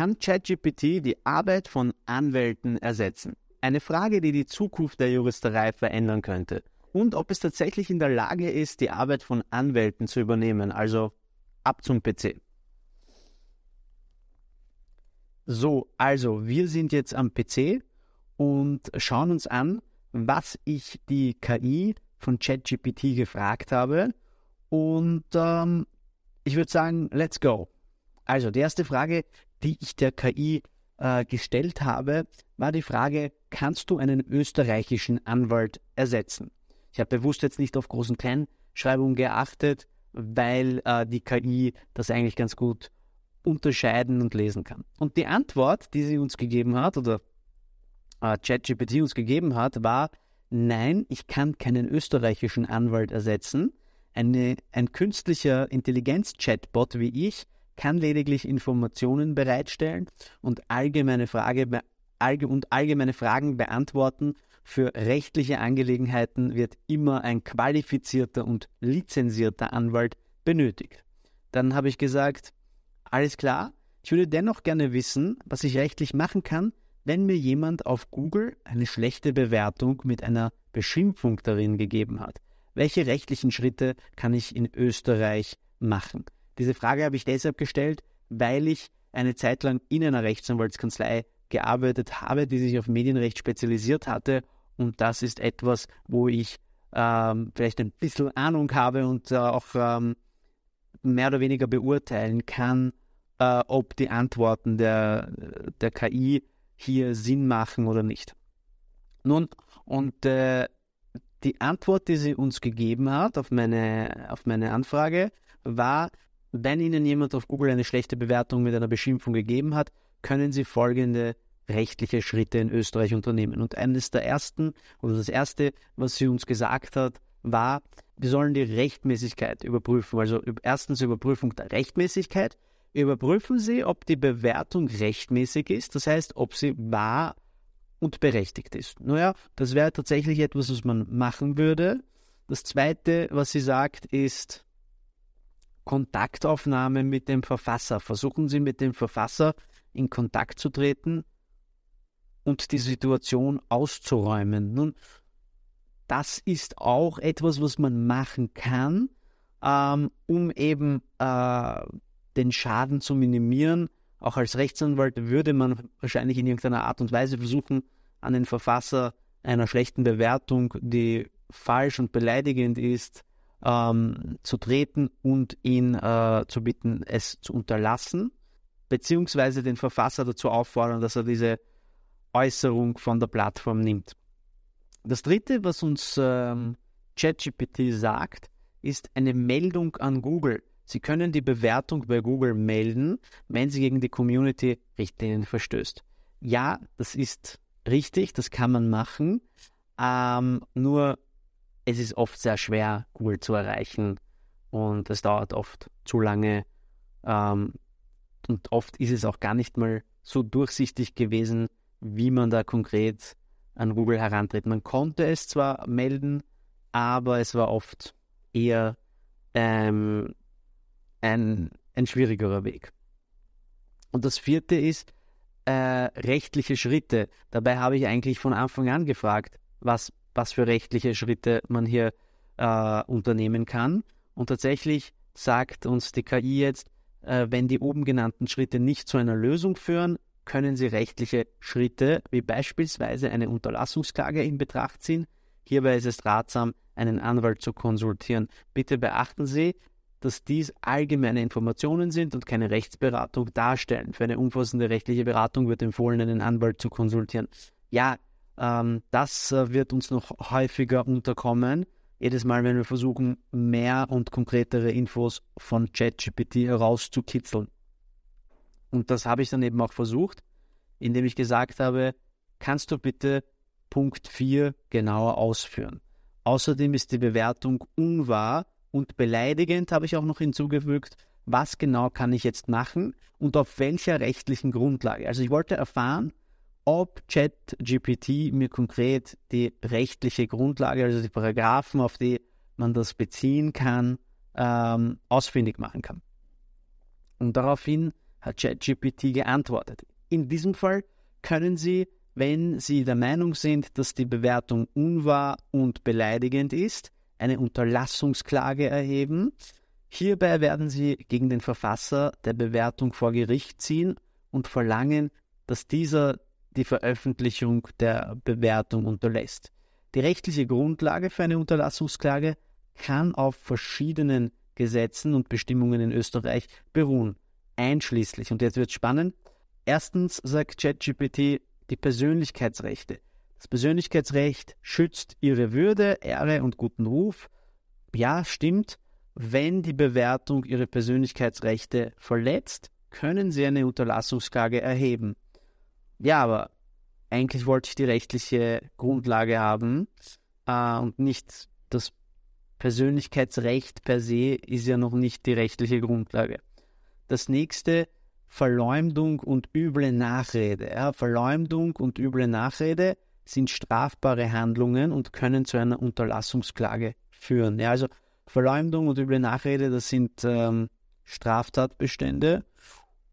Kann ChatGPT die Arbeit von Anwälten ersetzen? Eine Frage, die die Zukunft der Juristerei verändern könnte. Und ob es tatsächlich in der Lage ist, die Arbeit von Anwälten zu übernehmen, also ab zum PC. So, also wir sind jetzt am PC und schauen uns an, was ich die KI von ChatGPT gefragt habe. Und ähm, ich würde sagen, let's go. Also die erste Frage, die ich der KI äh, gestellt habe, war die Frage, kannst du einen österreichischen Anwalt ersetzen? Ich habe bewusst jetzt nicht auf großen Kleinschreibungen geachtet, weil äh, die KI das eigentlich ganz gut unterscheiden und lesen kann. Und die Antwort, die sie uns gegeben hat, oder äh, ChatGPT uns gegeben hat, war, nein, ich kann keinen österreichischen Anwalt ersetzen. Eine, ein künstlicher Intelligenz-Chatbot wie ich kann lediglich Informationen bereitstellen und allgemeine, Frage, allge und allgemeine Fragen beantworten. Für rechtliche Angelegenheiten wird immer ein qualifizierter und lizenzierter Anwalt benötigt. Dann habe ich gesagt, alles klar, ich würde dennoch gerne wissen, was ich rechtlich machen kann, wenn mir jemand auf Google eine schlechte Bewertung mit einer Beschimpfung darin gegeben hat. Welche rechtlichen Schritte kann ich in Österreich machen? Diese Frage habe ich deshalb gestellt, weil ich eine Zeit lang in einer Rechtsanwaltskanzlei gearbeitet habe, die sich auf Medienrecht spezialisiert hatte. Und das ist etwas, wo ich ähm, vielleicht ein bisschen Ahnung habe und äh, auch ähm, mehr oder weniger beurteilen kann, äh, ob die Antworten der, der KI hier Sinn machen oder nicht. Nun, und äh, die Antwort, die sie uns gegeben hat auf meine, auf meine Anfrage, war, wenn Ihnen jemand auf Google eine schlechte Bewertung mit einer Beschimpfung gegeben hat, können Sie folgende rechtliche Schritte in Österreich unternehmen. Und eines der ersten, oder das erste, was sie uns gesagt hat, war, wir sollen die Rechtmäßigkeit überprüfen. Also erstens Überprüfung der Rechtmäßigkeit. Überprüfen Sie, ob die Bewertung rechtmäßig ist, das heißt, ob sie wahr und berechtigt ist. Naja, das wäre tatsächlich etwas, was man machen würde. Das Zweite, was sie sagt, ist, Kontaktaufnahme mit dem Verfasser. Versuchen Sie mit dem Verfasser in Kontakt zu treten und die Situation auszuräumen. Nun, das ist auch etwas, was man machen kann, ähm, um eben äh, den Schaden zu minimieren. Auch als Rechtsanwalt würde man wahrscheinlich in irgendeiner Art und Weise versuchen, an den Verfasser einer schlechten Bewertung, die falsch und beleidigend ist, ähm, zu treten und ihn äh, zu bitten, es zu unterlassen, beziehungsweise den Verfasser dazu auffordern, dass er diese Äußerung von der Plattform nimmt. Das dritte, was uns ähm, ChatGPT sagt, ist eine Meldung an Google. Sie können die Bewertung bei Google melden, wenn sie gegen die Community-Richtlinien verstößt. Ja, das ist richtig, das kann man machen. Ähm, nur es ist oft sehr schwer, Google zu erreichen und es dauert oft zu lange. Ähm, und oft ist es auch gar nicht mal so durchsichtig gewesen, wie man da konkret an Google herantritt. Man konnte es zwar melden, aber es war oft eher ähm, ein, ein schwierigerer Weg. Und das vierte ist äh, rechtliche Schritte. Dabei habe ich eigentlich von Anfang an gefragt, was was für rechtliche Schritte man hier äh, unternehmen kann. Und tatsächlich sagt uns die KI jetzt, äh, wenn die oben genannten Schritte nicht zu einer Lösung führen, können Sie rechtliche Schritte wie beispielsweise eine Unterlassungsklage in Betracht ziehen. Hierbei ist es ratsam, einen Anwalt zu konsultieren. Bitte beachten Sie, dass dies allgemeine Informationen sind und keine Rechtsberatung darstellen. Für eine umfassende rechtliche Beratung wird empfohlen, einen Anwalt zu konsultieren. Ja, ähm, das äh, wird uns noch häufiger unterkommen. Jedes Mal, wenn wir versuchen, mehr und konkretere Infos von ChatGPT herauszukitzeln. Und das habe ich dann eben auch versucht, indem ich gesagt habe, kannst du bitte Punkt 4 genauer ausführen. Außerdem ist die Bewertung unwahr und beleidigend, habe ich auch noch hinzugefügt, was genau kann ich jetzt machen und auf welcher rechtlichen Grundlage. Also ich wollte erfahren, ob ChatGPT mir konkret die rechtliche Grundlage, also die Paragraphen, auf die man das beziehen kann, ähm, ausfindig machen kann. Und daraufhin hat ChatGPT geantwortet. In diesem Fall können Sie, wenn Sie der Meinung sind, dass die Bewertung unwahr und beleidigend ist, eine Unterlassungsklage erheben. Hierbei werden Sie gegen den Verfasser der Bewertung vor Gericht ziehen und verlangen, dass dieser die Veröffentlichung der Bewertung unterlässt. Die rechtliche Grundlage für eine Unterlassungsklage kann auf verschiedenen Gesetzen und Bestimmungen in Österreich beruhen, einschließlich, und jetzt wird spannend, erstens sagt ChatGPT die Persönlichkeitsrechte. Das Persönlichkeitsrecht schützt ihre Würde, Ehre und guten Ruf. Ja, stimmt. Wenn die Bewertung ihre Persönlichkeitsrechte verletzt, können sie eine Unterlassungsklage erheben. Ja, aber eigentlich wollte ich die rechtliche Grundlage haben äh, und nicht das Persönlichkeitsrecht per se ist ja noch nicht die rechtliche Grundlage. Das nächste, Verleumdung und üble Nachrede. Ja, Verleumdung und üble Nachrede sind strafbare Handlungen und können zu einer Unterlassungsklage führen. Ja, also Verleumdung und üble Nachrede, das sind ähm, Straftatbestände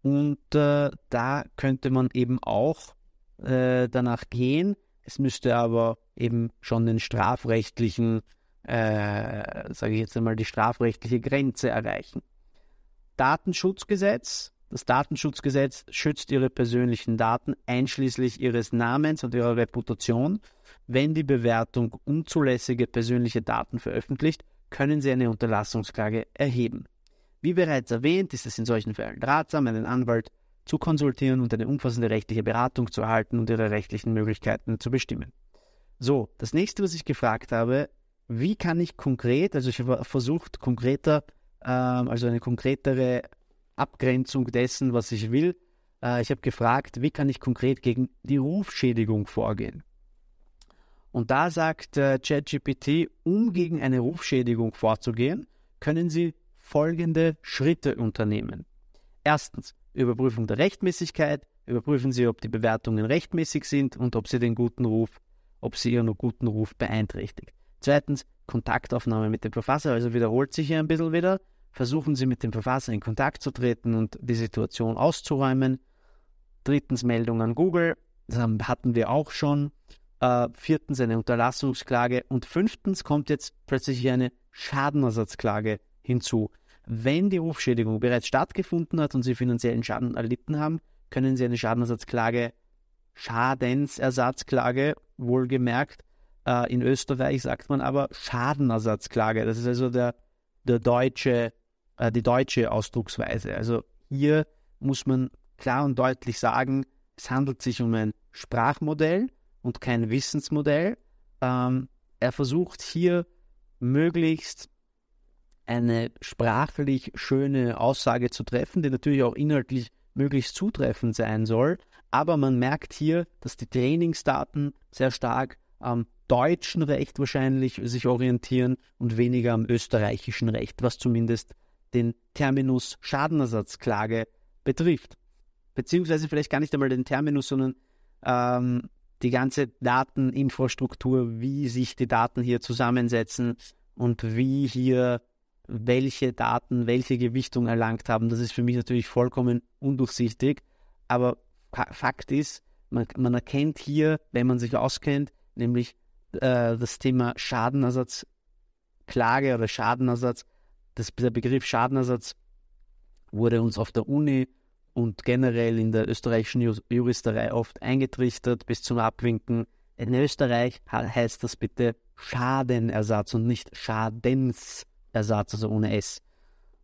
und äh, da könnte man eben auch äh, danach gehen. Es müsste aber eben schon den strafrechtlichen, äh, sage ich jetzt einmal, die strafrechtliche Grenze erreichen. Datenschutzgesetz. Das Datenschutzgesetz schützt Ihre persönlichen Daten einschließlich Ihres Namens und Ihrer Reputation. Wenn die Bewertung unzulässige persönliche Daten veröffentlicht, können Sie eine Unterlassungsklage erheben. Wie bereits erwähnt, ist es in solchen Fällen ratsam, einen Anwalt zu konsultieren und eine umfassende rechtliche Beratung zu erhalten und ihre rechtlichen Möglichkeiten zu bestimmen. So, das nächste, was ich gefragt habe, wie kann ich konkret, also ich habe versucht, konkreter, äh, also eine konkretere Abgrenzung dessen, was ich will. Äh, ich habe gefragt, wie kann ich konkret gegen die Rufschädigung vorgehen? Und da sagt äh, ChatGPT, um gegen eine Rufschädigung vorzugehen, können Sie folgende Schritte unternehmen. Erstens, Überprüfung der Rechtmäßigkeit. Überprüfen Sie, ob die Bewertungen rechtmäßig sind und ob sie den guten Ruf, ob sie ihren guten Ruf beeinträchtigt. Zweitens, Kontaktaufnahme mit dem Verfasser, also wiederholt sich hier ein bisschen wieder. Versuchen Sie mit dem Verfasser in Kontakt zu treten und die Situation auszuräumen. Drittens, Meldung an Google. Das hatten wir auch schon. Äh, viertens, eine Unterlassungsklage. Und fünftens kommt jetzt plötzlich eine Schadenersatzklage hinzu. Wenn die Rufschädigung bereits stattgefunden hat und Sie finanziellen Schaden erlitten haben, können Sie eine Schadenersatzklage, Schadensersatzklage, wohlgemerkt, äh, in Österreich sagt man aber Schadenersatzklage. Das ist also der, der deutsche, äh, die deutsche Ausdrucksweise. Also hier muss man klar und deutlich sagen, es handelt sich um ein Sprachmodell und kein Wissensmodell. Ähm, er versucht hier möglichst eine sprachlich schöne Aussage zu treffen, die natürlich auch inhaltlich möglichst zutreffend sein soll. Aber man merkt hier, dass die Trainingsdaten sehr stark am deutschen Recht wahrscheinlich sich orientieren und weniger am österreichischen Recht, was zumindest den Terminus Schadenersatzklage betrifft. Beziehungsweise vielleicht gar nicht einmal den Terminus, sondern ähm, die ganze Dateninfrastruktur, wie sich die Daten hier zusammensetzen und wie hier welche Daten welche Gewichtung erlangt haben. Das ist für mich natürlich vollkommen undurchsichtig. Aber Fakt ist, man, man erkennt hier, wenn man sich auskennt, nämlich äh, das Thema Schadenersatzklage oder Schadenersatz. Das, der Begriff Schadenersatz wurde uns auf der Uni und generell in der österreichischen Juristerei oft eingetrichtert bis zum Abwinken. In Österreich heißt das bitte Schadenersatz und nicht Schadensersatz. Ersatz, also ohne S.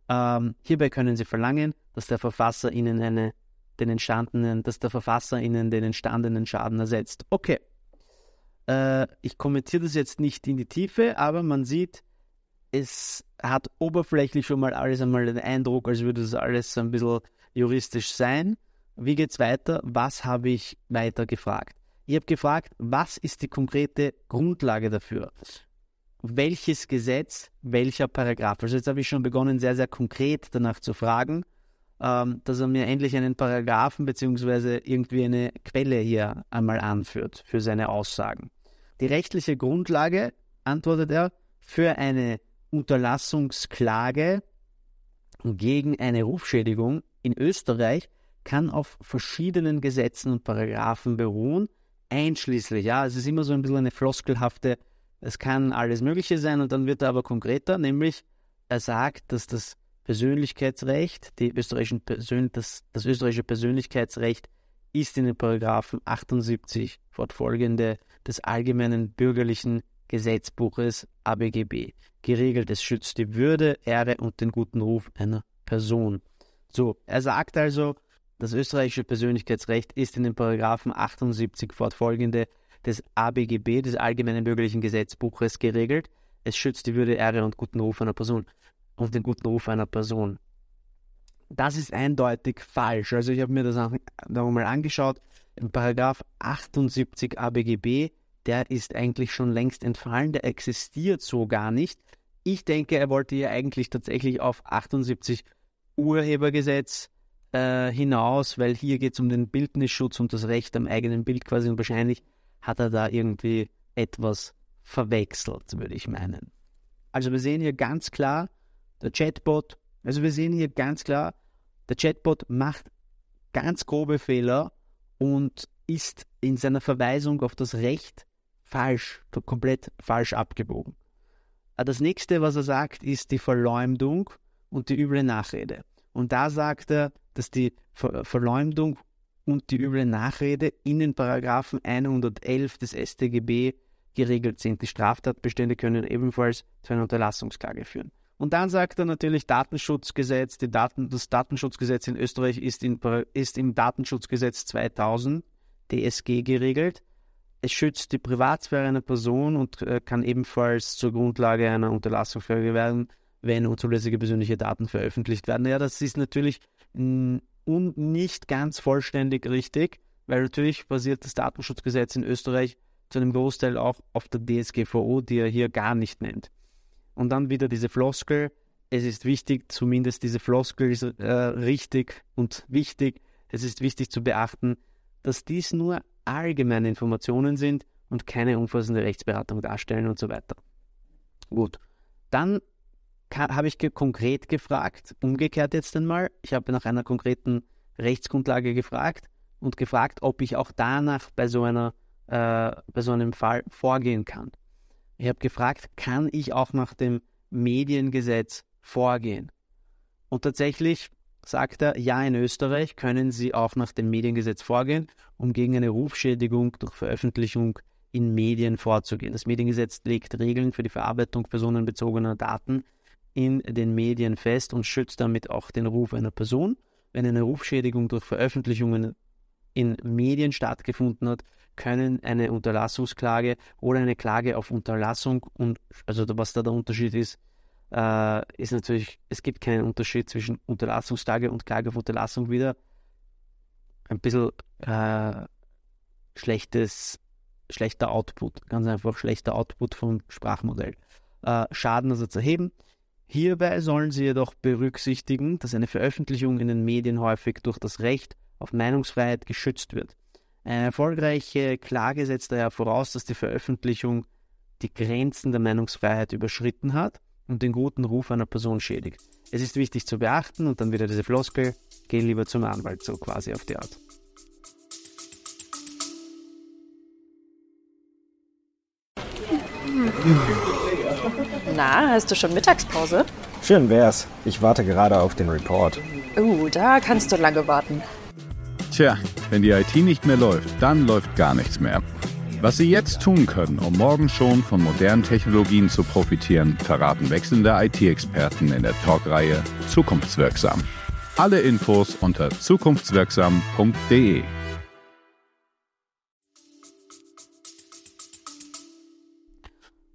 Ähm, hierbei können Sie verlangen, dass der Verfasser Ihnen eine, den entstandenen, dass der Verfasser Ihnen den entstandenen Schaden ersetzt. Okay. Äh, ich kommentiere das jetzt nicht in die Tiefe, aber man sieht, es hat oberflächlich schon mal alles einmal den Eindruck, als würde das alles ein bisschen juristisch sein. Wie geht's weiter? Was habe ich weiter gefragt? Ich habe gefragt, was ist die konkrete Grundlage dafür? Welches Gesetz, welcher Paragraph. Also jetzt habe ich schon begonnen, sehr, sehr konkret danach zu fragen, ähm, dass er mir endlich einen Paragraphen bzw. irgendwie eine Quelle hier einmal anführt für seine Aussagen. Die rechtliche Grundlage, antwortet er, für eine Unterlassungsklage gegen eine Rufschädigung in Österreich kann auf verschiedenen Gesetzen und Paragraphen beruhen, einschließlich, ja, es ist immer so ein bisschen eine floskelhafte, es kann alles Mögliche sein und dann wird er aber konkreter, nämlich er sagt, dass das Persönlichkeitsrecht, die österreichischen Persön das, das österreichische Persönlichkeitsrecht ist in den Paragraphen 78 fortfolgende des Allgemeinen Bürgerlichen Gesetzbuches ABGB geregelt. Es schützt die Würde, Ehre und den guten Ruf einer Person. So, er sagt also, das österreichische Persönlichkeitsrecht ist in den Paragraphen 78 fortfolgende des ABGB, des Allgemeinen Bürgerlichen Gesetzbuches, geregelt. Es schützt die Würde, Ehre und guten Ruf einer Person und den guten Ruf einer Person. Das ist eindeutig falsch. Also ich habe mir das nochmal angeschaut. Im Paragraph 78 ABGB, der ist eigentlich schon längst entfallen, der existiert so gar nicht. Ich denke, er wollte ja eigentlich tatsächlich auf 78 Urhebergesetz äh, hinaus, weil hier geht es um den Bildnisschutz und das Recht am eigenen Bild quasi und wahrscheinlich hat er da irgendwie etwas verwechselt, würde ich meinen. Also wir sehen hier ganz klar, der Chatbot, also wir sehen hier ganz klar, der Chatbot macht ganz grobe Fehler und ist in seiner Verweisung auf das Recht falsch, komplett falsch abgebogen. Äh, das nächste, was er sagt, ist die Verleumdung und die üble Nachrede. Und da sagt er, dass die Ver Verleumdung und die üble Nachrede in den Paragraphen 111 des StGB geregelt sind. Die Straftatbestände können ebenfalls zu einer Unterlassungsklage führen. Und dann sagt er natürlich Datenschutzgesetz. Daten, das Datenschutzgesetz in Österreich ist, in, ist im Datenschutzgesetz 2000 DSG geregelt. Es schützt die Privatsphäre einer Person und äh, kann ebenfalls zur Grundlage einer Unterlassungsklage werden, wenn unzulässige persönliche Daten veröffentlicht werden. Ja, das ist natürlich mh, nicht ganz vollständig richtig, weil natürlich basiert das Datenschutzgesetz in Österreich zu einem Großteil auch auf der DSGVO, die er hier gar nicht nennt. Und dann wieder diese Floskel. Es ist wichtig, zumindest diese Floskel ist äh, richtig und wichtig. Es ist wichtig zu beachten, dass dies nur allgemeine Informationen sind und keine umfassende Rechtsberatung darstellen und so weiter. Gut, dann habe ich ge konkret gefragt, umgekehrt jetzt einmal, ich habe nach einer konkreten Rechtsgrundlage gefragt und gefragt, ob ich auch danach bei so, einer, äh, bei so einem Fall vorgehen kann. Ich habe gefragt, kann ich auch nach dem Mediengesetz vorgehen? Und tatsächlich sagt er, ja, in Österreich können Sie auch nach dem Mediengesetz vorgehen, um gegen eine Rufschädigung durch Veröffentlichung in Medien vorzugehen. Das Mediengesetz legt Regeln für die Verarbeitung personenbezogener Daten in den Medien fest und schützt damit auch den Ruf einer Person. Wenn eine Rufschädigung durch Veröffentlichungen in Medien stattgefunden hat, können eine Unterlassungsklage oder eine Klage auf Unterlassung und also was da der Unterschied ist, äh, ist natürlich, es gibt keinen Unterschied zwischen Unterlassungsklage und Klage auf Unterlassung wieder. Ein bisschen äh, schlechtes, schlechter Output, ganz einfach schlechter Output vom Sprachmodell. Äh, Schaden also zu erheben. Hierbei sollen Sie jedoch berücksichtigen, dass eine Veröffentlichung in den Medien häufig durch das Recht auf Meinungsfreiheit geschützt wird. Eine erfolgreiche Klage setzt daher voraus, dass die Veröffentlichung die Grenzen der Meinungsfreiheit überschritten hat und den guten Ruf einer Person schädigt. Es ist wichtig zu beachten und dann wieder diese Floskel, geh lieber zum Anwalt, so quasi auf die Art. Na, hast du schon Mittagspause? Schön wär's. Ich warte gerade auf den Report. Uh, da kannst du lange warten. Tja, wenn die IT nicht mehr läuft, dann läuft gar nichts mehr. Was Sie jetzt tun können, um morgen schon von modernen Technologien zu profitieren, verraten wechselnde IT-Experten in der Talkreihe Zukunftswirksam. Alle Infos unter zukunftswirksam.de.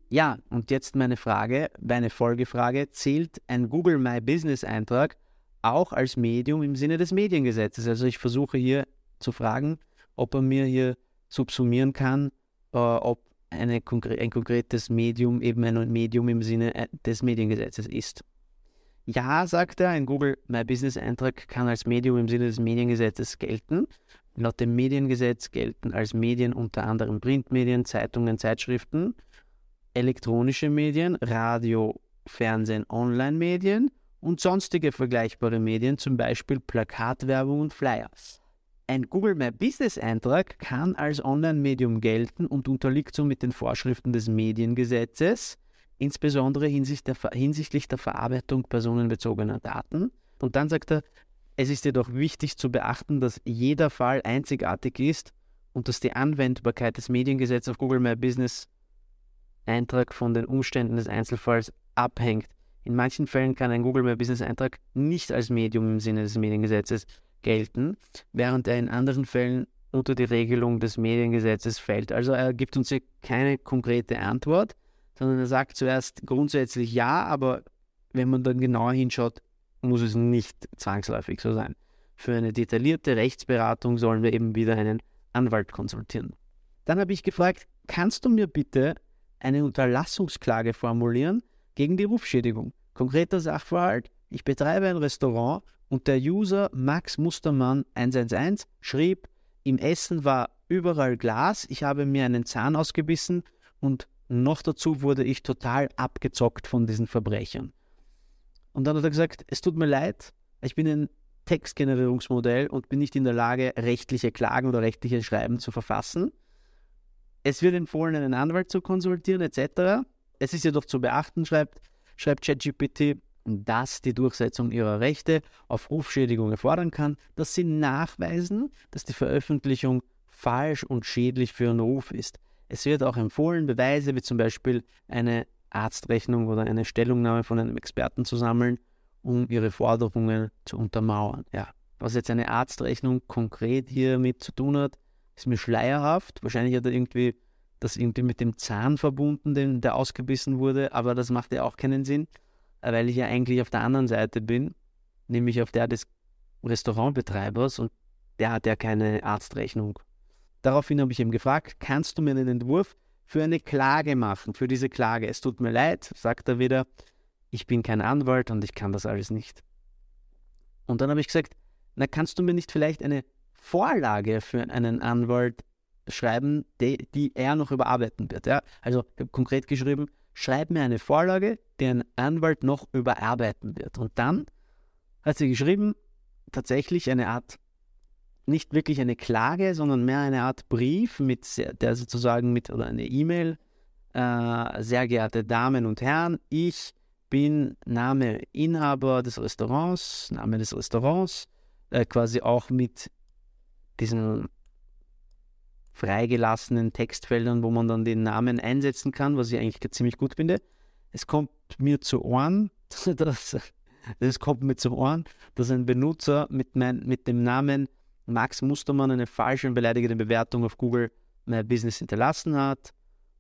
Ja, und jetzt meine Frage, meine Folgefrage, zählt ein Google My Business Eintrag auch als Medium im Sinne des Mediengesetzes. Also ich versuche hier zu fragen, ob er mir hier subsumieren kann, äh, ob eine, ein konkretes Medium eben ein Medium im Sinne äh, des Mediengesetzes ist. Ja, sagt er, ein Google My Business Eintrag kann als Medium im Sinne des Mediengesetzes gelten. Laut dem Mediengesetz gelten als Medien unter anderem Printmedien, Zeitungen, Zeitschriften, elektronische Medien, Radio, Fernsehen, Online-Medien und sonstige vergleichbare Medien, zum Beispiel Plakatwerbung und Flyer. Ein Google My Business Eintrag kann als Online-Medium gelten und unterliegt somit den Vorschriften des Mediengesetzes, insbesondere hinsichtlich der Verarbeitung personenbezogener Daten. Und dann sagt er, es ist jedoch wichtig zu beachten, dass jeder Fall einzigartig ist und dass die Anwendbarkeit des Mediengesetzes auf Google My Business Eintrag von den Umständen des Einzelfalls abhängt. In manchen Fällen kann ein Google My Business Eintrag nicht als Medium im Sinne des Mediengesetzes gelten, während er in anderen Fällen unter die Regelung des Mediengesetzes fällt. Also er gibt uns hier keine konkrete Antwort, sondern er sagt zuerst grundsätzlich ja, aber wenn man dann genauer hinschaut, muss es nicht zwangsläufig so sein. Für eine detaillierte Rechtsberatung sollen wir eben wieder einen Anwalt konsultieren. Dann habe ich gefragt, kannst du mir bitte eine Unterlassungsklage formulieren gegen die Rufschädigung? Konkreter Sachverhalt, ich betreibe ein Restaurant und der User Max Mustermann 111 schrieb, im Essen war überall Glas, ich habe mir einen Zahn ausgebissen und noch dazu wurde ich total abgezockt von diesen Verbrechern. Und dann hat er gesagt, es tut mir leid, ich bin ein Textgenerierungsmodell und bin nicht in der Lage, rechtliche Klagen oder rechtliche Schreiben zu verfassen. Es wird empfohlen, einen Anwalt zu konsultieren etc. Es ist jedoch zu beachten, schreibt, schreibt ChatGPT, dass die Durchsetzung ihrer Rechte auf Rufschädigung erfordern kann, dass sie nachweisen, dass die Veröffentlichung falsch und schädlich für einen Ruf ist. Es wird auch empfohlen, Beweise wie zum Beispiel eine Arztrechnung oder eine Stellungnahme von einem Experten zu sammeln, um ihre Forderungen zu untermauern. Ja, was jetzt eine Arztrechnung konkret hiermit zu tun hat, ist mir schleierhaft. Wahrscheinlich hat er irgendwie das irgendwie mit dem Zahn verbunden, den, der ausgebissen wurde, aber das macht ja auch keinen Sinn, weil ich ja eigentlich auf der anderen Seite bin, nämlich auf der des Restaurantbetreibers und der hat ja keine Arztrechnung. Daraufhin habe ich ihm gefragt, kannst du mir einen Entwurf für eine Klage machen, für diese Klage. Es tut mir leid, sagt er wieder, ich bin kein Anwalt und ich kann das alles nicht. Und dann habe ich gesagt, na kannst du mir nicht vielleicht eine Vorlage für einen Anwalt schreiben, die, die er noch überarbeiten wird. Ja? Also ich habe konkret geschrieben, schreib mir eine Vorlage, die ein Anwalt noch überarbeiten wird. Und dann hat sie geschrieben, tatsächlich eine Art nicht wirklich eine Klage, sondern mehr eine Art Brief, mit der sozusagen mit oder eine E-Mail. Äh, sehr geehrte Damen und Herren, ich bin Name Inhaber des Restaurants, Name des Restaurants, äh, quasi auch mit diesen freigelassenen Textfeldern, wo man dann den Namen einsetzen kann, was ich eigentlich ziemlich gut finde. Es kommt mir zu Ohren, dass, es kommt mir zu Ohren, dass ein Benutzer mit, mein, mit dem Namen Max Mustermann eine falsche und beleidigende Bewertung auf Google My Business hinterlassen hat,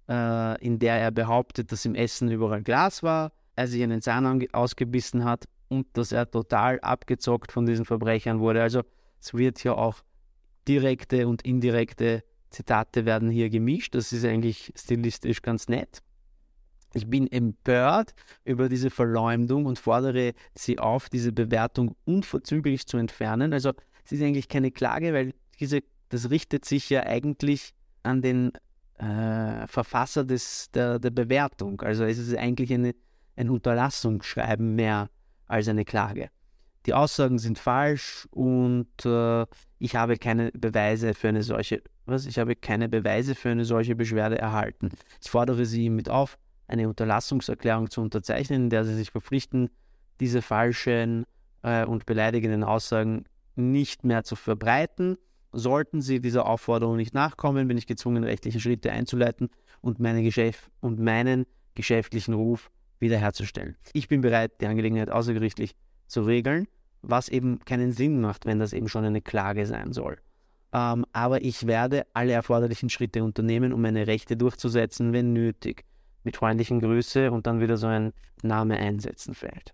äh, in der er behauptet, dass im Essen überall Glas war, er sich einen Zahn ausgebissen hat und dass er total abgezockt von diesen Verbrechern wurde. Also es wird hier auch direkte und indirekte Zitate werden hier gemischt. Das ist eigentlich stilistisch ganz nett. Ich bin empört über diese Verleumdung und fordere Sie auf, diese Bewertung unverzüglich zu entfernen. Also es ist eigentlich keine Klage, weil diese, das richtet sich ja eigentlich an den äh, Verfasser des, der, der Bewertung. Also es ist eigentlich eine, ein Unterlassungsschreiben mehr als eine Klage. Die Aussagen sind falsch und äh, ich habe keine Beweise für eine solche, was? Ich habe keine Beweise für eine solche Beschwerde erhalten. Ich fordere Sie mit auf, eine Unterlassungserklärung zu unterzeichnen, in der Sie sich verpflichten, diese falschen äh, und beleidigenden Aussagen nicht mehr zu verbreiten. Sollten Sie dieser Aufforderung nicht nachkommen, bin ich gezwungen, rechtliche Schritte einzuleiten und, meine Geschäft und meinen geschäftlichen Ruf wiederherzustellen. Ich bin bereit, die Angelegenheit außergerichtlich zu regeln, was eben keinen Sinn macht, wenn das eben schon eine Klage sein soll. Ähm, aber ich werde alle erforderlichen Schritte unternehmen, um meine Rechte durchzusetzen, wenn nötig. Mit freundlichen Grüße und dann wieder so ein Name einsetzen fällt.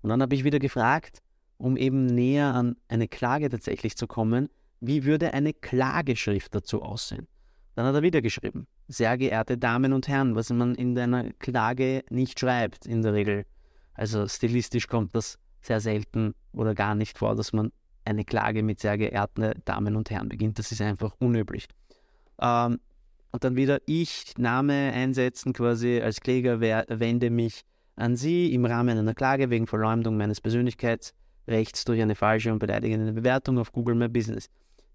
Und dann habe ich wieder gefragt, um eben näher an eine Klage tatsächlich zu kommen, wie würde eine Klageschrift dazu aussehen? Dann hat er wieder geschrieben, sehr geehrte Damen und Herren, was man in einer Klage nicht schreibt in der Regel. Also stilistisch kommt das sehr selten oder gar nicht vor, dass man eine Klage mit sehr geehrten Damen und Herren beginnt. Das ist einfach unüblich. Ähm, und dann wieder ich, Name einsetzen quasi als Kläger, wende mich an Sie im Rahmen einer Klage wegen Verleumdung meines Persönlichkeitsrechts durch eine falsche und beleidigende Bewertung auf Google My Business.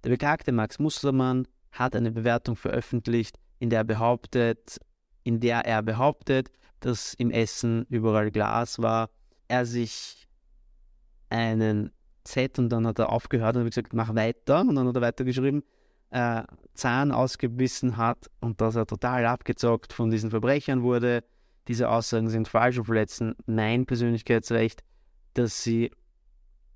Der Beklagte Max Mustermann hat eine Bewertung veröffentlicht, in der, behauptet, in der er behauptet, dass im Essen überall Glas war, er sich einen Z und dann hat er aufgehört und hat gesagt, mach weiter und dann hat er weitergeschrieben, äh, Zahn ausgebissen hat und dass er total abgezockt von diesen Verbrechern wurde. Diese Aussagen sind falsch und verletzen mein Persönlichkeitsrecht, dass sie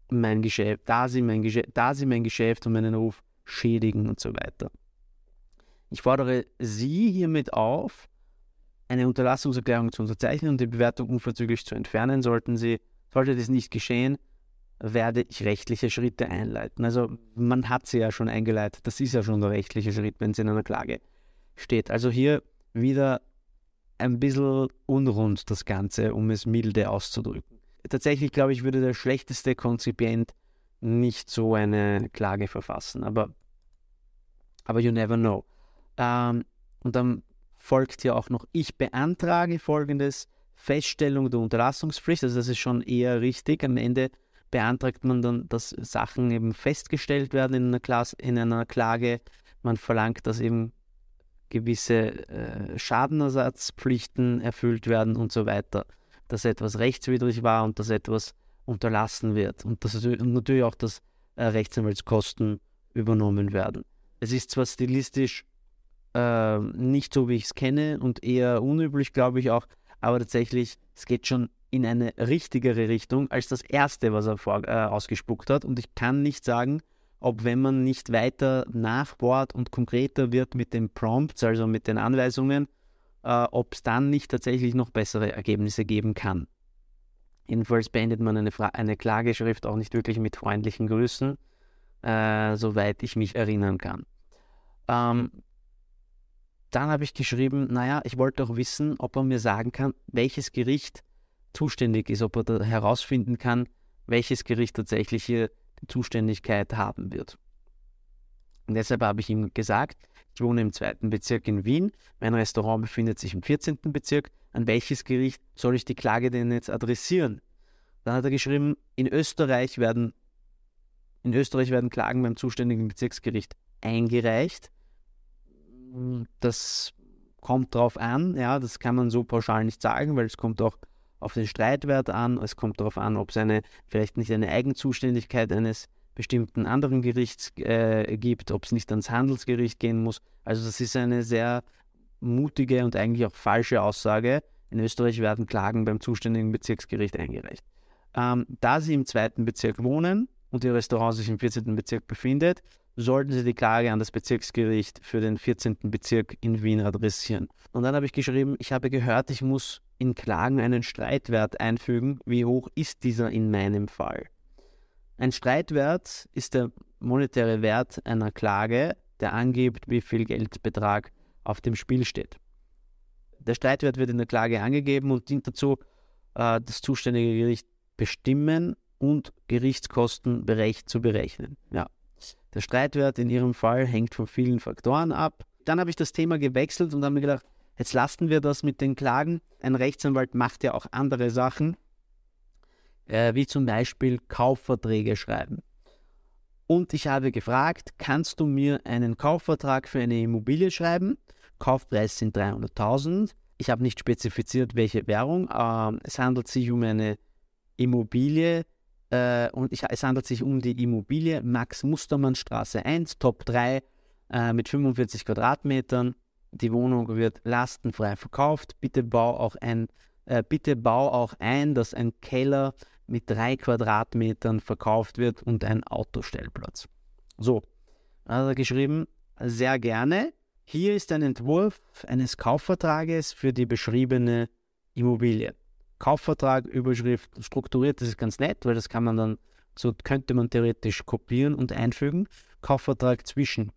mein Geschäft, da sie mein, Geschäft, da sie mein Geschäft und meinen Ruf schädigen und so weiter. Ich fordere Sie hiermit auf, eine Unterlassungserklärung zu unterzeichnen und die Bewertung unverzüglich zu entfernen. Sollten Sie, sollte dies nicht geschehen, werde ich rechtliche Schritte einleiten. Also man hat sie ja schon eingeleitet. Das ist ja schon der rechtliche Schritt, wenn es in einer Klage steht. Also hier wieder ein bisschen unrund das Ganze, um es milde auszudrücken. Tatsächlich glaube ich, würde der schlechteste Konzipient nicht so eine Klage verfassen, aber, aber you never know. Ähm, und dann folgt ja auch noch, ich beantrage folgendes, Feststellung der Unterlassungspflicht, also das ist schon eher richtig. Am Ende beantragt man dann, dass Sachen eben festgestellt werden in einer, Klasse, in einer Klage. Man verlangt, dass eben gewisse äh, Schadenersatzpflichten erfüllt werden und so weiter. Dass etwas rechtswidrig war und dass etwas unterlassen wird. Und, und natürlich auch, dass äh, Rechtsanwaltskosten übernommen werden. Es ist zwar stilistisch äh, nicht so, wie ich es kenne und eher unüblich, glaube ich auch, aber tatsächlich, es geht schon in eine richtigere Richtung als das erste, was er vor, äh, ausgespuckt hat. Und ich kann nicht sagen, ob wenn man nicht weiter nachbohrt und konkreter wird mit den Prompts, also mit den Anweisungen, äh, ob es dann nicht tatsächlich noch bessere Ergebnisse geben kann. Jedenfalls beendet man eine, Fra eine Klageschrift auch nicht wirklich mit freundlichen Grüßen, äh, soweit ich mich erinnern kann. Ähm, dann habe ich geschrieben, naja, ich wollte auch wissen, ob er mir sagen kann, welches Gericht zuständig ist, ob er da herausfinden kann, welches Gericht tatsächlich hier die Zuständigkeit haben wird. Und deshalb habe ich ihm gesagt, ich wohne im zweiten Bezirk in Wien, mein Restaurant befindet sich im 14. Bezirk, an welches Gericht soll ich die Klage denn jetzt adressieren? Dann hat er geschrieben, in Österreich werden, in Österreich werden Klagen beim zuständigen Bezirksgericht eingereicht. Das kommt drauf an, ja, das kann man so pauschal nicht sagen, weil es kommt auch auf den Streitwert an, es kommt darauf an, ob es eine, vielleicht nicht eine Eigenzuständigkeit eines bestimmten anderen Gerichts äh, gibt, ob es nicht ans Handelsgericht gehen muss. Also das ist eine sehr mutige und eigentlich auch falsche Aussage. In Österreich werden Klagen beim zuständigen Bezirksgericht eingereicht. Ähm, da Sie im zweiten Bezirk wohnen und Ihr Restaurant sich im 14. Bezirk befindet, sollten Sie die Klage an das Bezirksgericht für den 14. Bezirk in Wien adressieren. Und dann habe ich geschrieben, ich habe gehört, ich muss in Klagen einen Streitwert einfügen. Wie hoch ist dieser in meinem Fall? Ein Streitwert ist der monetäre Wert einer Klage, der angibt, wie viel Geldbetrag auf dem Spiel steht. Der Streitwert wird in der Klage angegeben und dient dazu, äh, das zuständige Gericht bestimmen und Gerichtskosten zu berechnen. Ja. Der Streitwert in Ihrem Fall hängt von vielen Faktoren ab. Dann habe ich das Thema gewechselt und habe mir gedacht, Jetzt lassen wir das mit den Klagen. Ein Rechtsanwalt macht ja auch andere Sachen, äh, wie zum Beispiel Kaufverträge schreiben. Und ich habe gefragt, kannst du mir einen Kaufvertrag für eine Immobilie schreiben? Kaufpreis sind 300.000. Ich habe nicht spezifiziert, welche Währung. Äh, es handelt sich um eine Immobilie äh, und ich, es handelt sich um die Immobilie Max Mustermann Straße 1, Top 3 äh, mit 45 Quadratmetern die Wohnung wird lastenfrei verkauft. Bitte bau auch ein, äh, bitte bau auch ein, dass ein Keller mit drei Quadratmetern verkauft wird und ein Autostellplatz. So, hat er geschrieben, sehr gerne. Hier ist ein Entwurf eines Kaufvertrages für die beschriebene Immobilie. Kaufvertrag, Überschrift strukturiert, das ist ganz nett, weil das kann man dann, so könnte man theoretisch kopieren und einfügen. Kaufvertrag zwischen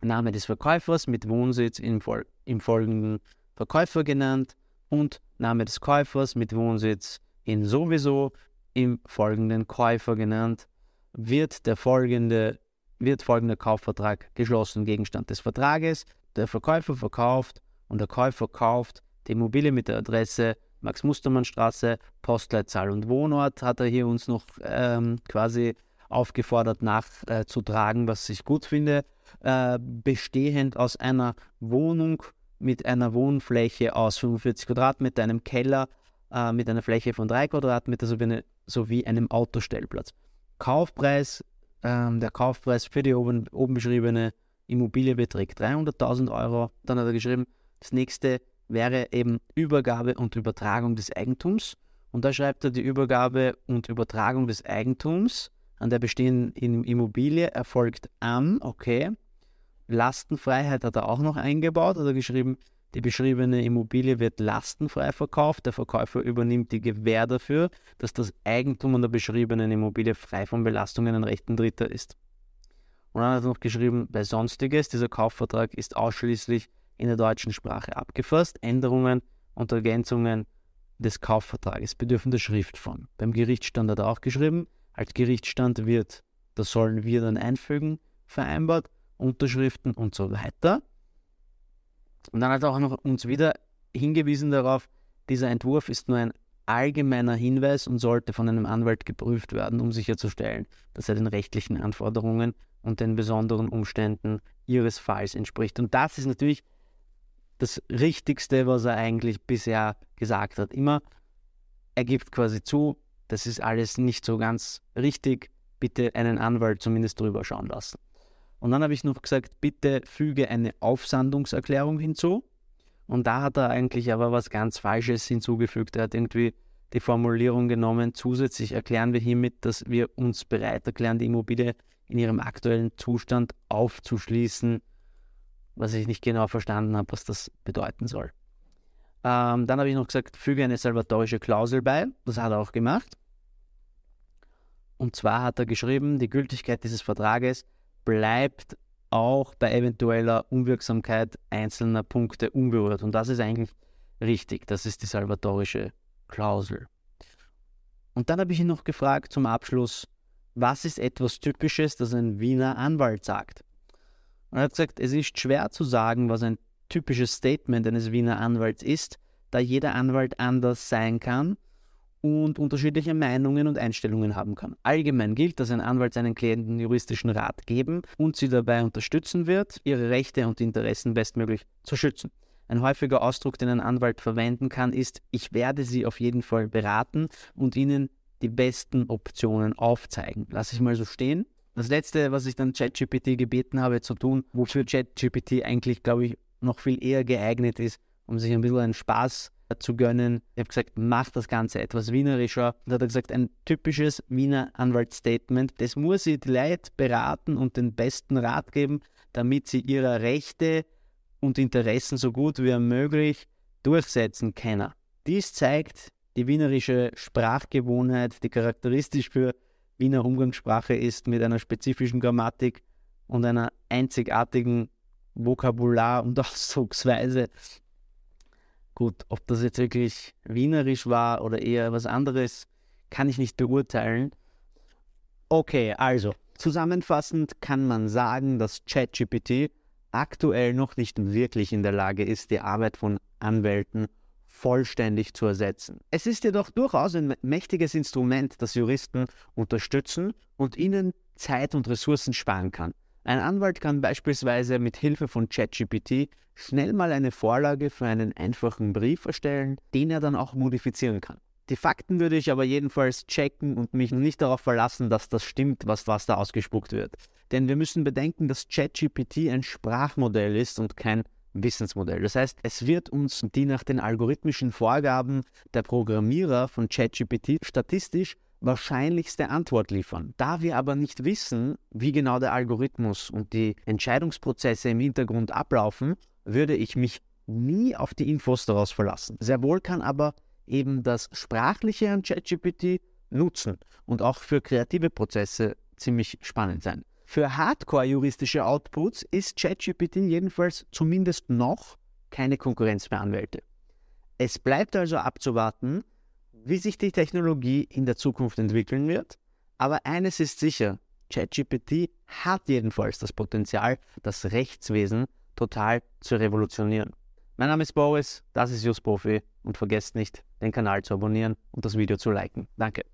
Name des Verkäufers mit Wohnsitz im, Fol im folgenden Verkäufer genannt und Name des Käufers mit Wohnsitz in sowieso im folgenden Käufer genannt, wird der folgende, wird folgender Kaufvertrag geschlossen. Gegenstand des Vertrages, der Verkäufer verkauft und der Käufer kauft die Immobilie mit der Adresse Max-Mustermann-Straße, Postleitzahl und Wohnort hat er hier uns noch ähm, quasi aufgefordert nachzutragen, äh, was ich gut finde. Äh, bestehend aus einer Wohnung mit einer Wohnfläche aus 45 Quadratmeter, einem Keller äh, mit einer Fläche von 3 Quadratmeter sowie, eine, sowie einem Autostellplatz. Kaufpreis, ähm, der Kaufpreis für die oben, oben beschriebene Immobilie beträgt 300.000 Euro. Dann hat er geschrieben, das nächste wäre eben Übergabe und Übertragung des Eigentums. Und da schreibt er die Übergabe und Übertragung des Eigentums an der bestehenden Immobilie erfolgt am, okay, Lastenfreiheit hat er auch noch eingebaut, hat geschrieben, die beschriebene Immobilie wird lastenfrei verkauft. Der Verkäufer übernimmt die Gewähr dafür, dass das Eigentum an der beschriebenen Immobilie frei von Belastungen an rechten Dritter ist. Und dann hat er noch geschrieben, bei Sonstiges, dieser Kaufvertrag ist ausschließlich in der deutschen Sprache abgefasst. Änderungen und Ergänzungen des Kaufvertrages bedürfen der Schriftform. Beim Gerichtsstand hat er auch geschrieben, als Gerichtsstand wird, das sollen wir dann einfügen, vereinbart, Unterschriften und so weiter. Und dann hat er auch noch uns wieder hingewiesen darauf, dieser Entwurf ist nur ein allgemeiner Hinweis und sollte von einem Anwalt geprüft werden, um sicherzustellen, dass er den rechtlichen Anforderungen und den besonderen Umständen Ihres Falls entspricht. Und das ist natürlich das Richtigste, was er eigentlich bisher gesagt hat. Immer, er gibt quasi zu, das ist alles nicht so ganz richtig, bitte einen Anwalt zumindest drüber schauen lassen. Und dann habe ich noch gesagt, bitte füge eine Aufsandungserklärung hinzu. Und da hat er eigentlich aber was ganz Falsches hinzugefügt. Er hat irgendwie die Formulierung genommen, zusätzlich erklären wir hiermit, dass wir uns bereit erklären, die Immobilie in ihrem aktuellen Zustand aufzuschließen, was ich nicht genau verstanden habe, was das bedeuten soll. Ähm, dann habe ich noch gesagt, füge eine salvatorische Klausel bei. Das hat er auch gemacht. Und zwar hat er geschrieben, die Gültigkeit dieses Vertrages bleibt auch bei eventueller Unwirksamkeit einzelner Punkte unberührt. Und das ist eigentlich richtig. Das ist die salvatorische Klausel. Und dann habe ich ihn noch gefragt zum Abschluss, was ist etwas Typisches, das ein Wiener Anwalt sagt? Und er hat gesagt, es ist schwer zu sagen, was ein typisches Statement eines Wiener Anwalts ist, da jeder Anwalt anders sein kann und unterschiedliche Meinungen und Einstellungen haben kann. Allgemein gilt, dass ein Anwalt seinen Klienten juristischen Rat geben und sie dabei unterstützen wird, ihre Rechte und Interessen bestmöglich zu schützen. Ein häufiger Ausdruck, den ein Anwalt verwenden kann, ist, ich werde Sie auf jeden Fall beraten und Ihnen die besten Optionen aufzeigen. Lass ich mal so stehen. Das letzte, was ich dann ChatGPT gebeten habe zu tun, wofür ChatGPT eigentlich, glaube ich, noch viel eher geeignet ist, um sich ein bisschen einen Spaß zu gönnen. Ich habe gesagt, mach das Ganze etwas wienerischer. Und hat er gesagt, ein typisches Wiener Anwaltsstatement. Das muss sie die Leute beraten und den besten Rat geben, damit sie ihre Rechte und Interessen so gut wie möglich durchsetzen können. Dies zeigt die wienerische Sprachgewohnheit, die charakteristisch für Wiener Umgangssprache ist, mit einer spezifischen Grammatik und einer einzigartigen Vokabular und Ausdrucksweise, Gut, ob das jetzt wirklich wienerisch war oder eher was anderes, kann ich nicht beurteilen. Okay, also zusammenfassend kann man sagen, dass ChatGPT aktuell noch nicht wirklich in der Lage ist, die Arbeit von Anwälten vollständig zu ersetzen. Es ist jedoch durchaus ein mächtiges Instrument, das Juristen unterstützen und ihnen Zeit und Ressourcen sparen kann. Ein Anwalt kann beispielsweise mit Hilfe von ChatGPT schnell mal eine Vorlage für einen einfachen Brief erstellen, den er dann auch modifizieren kann. Die Fakten würde ich aber jedenfalls checken und mich nicht darauf verlassen, dass das stimmt, was, was da ausgespuckt wird. Denn wir müssen bedenken, dass ChatGPT ein Sprachmodell ist und kein Wissensmodell. Das heißt, es wird uns die nach den algorithmischen Vorgaben der Programmierer von ChatGPT statistisch wahrscheinlichste Antwort liefern. Da wir aber nicht wissen, wie genau der Algorithmus und die Entscheidungsprozesse im Hintergrund ablaufen, würde ich mich nie auf die Infos daraus verlassen. Sehr wohl kann aber eben das Sprachliche an ChatGPT nutzen und auch für kreative Prozesse ziemlich spannend sein. Für Hardcore-juristische Outputs ist ChatGPT jedenfalls zumindest noch keine Konkurrenz für Anwälte. Es bleibt also abzuwarten, wie sich die Technologie in der Zukunft entwickeln wird. Aber eines ist sicher, ChatGPT hat jedenfalls das Potenzial, das Rechtswesen total zu revolutionieren. Mein Name ist Boris, das ist Just Profi und vergesst nicht, den Kanal zu abonnieren und das Video zu liken. Danke.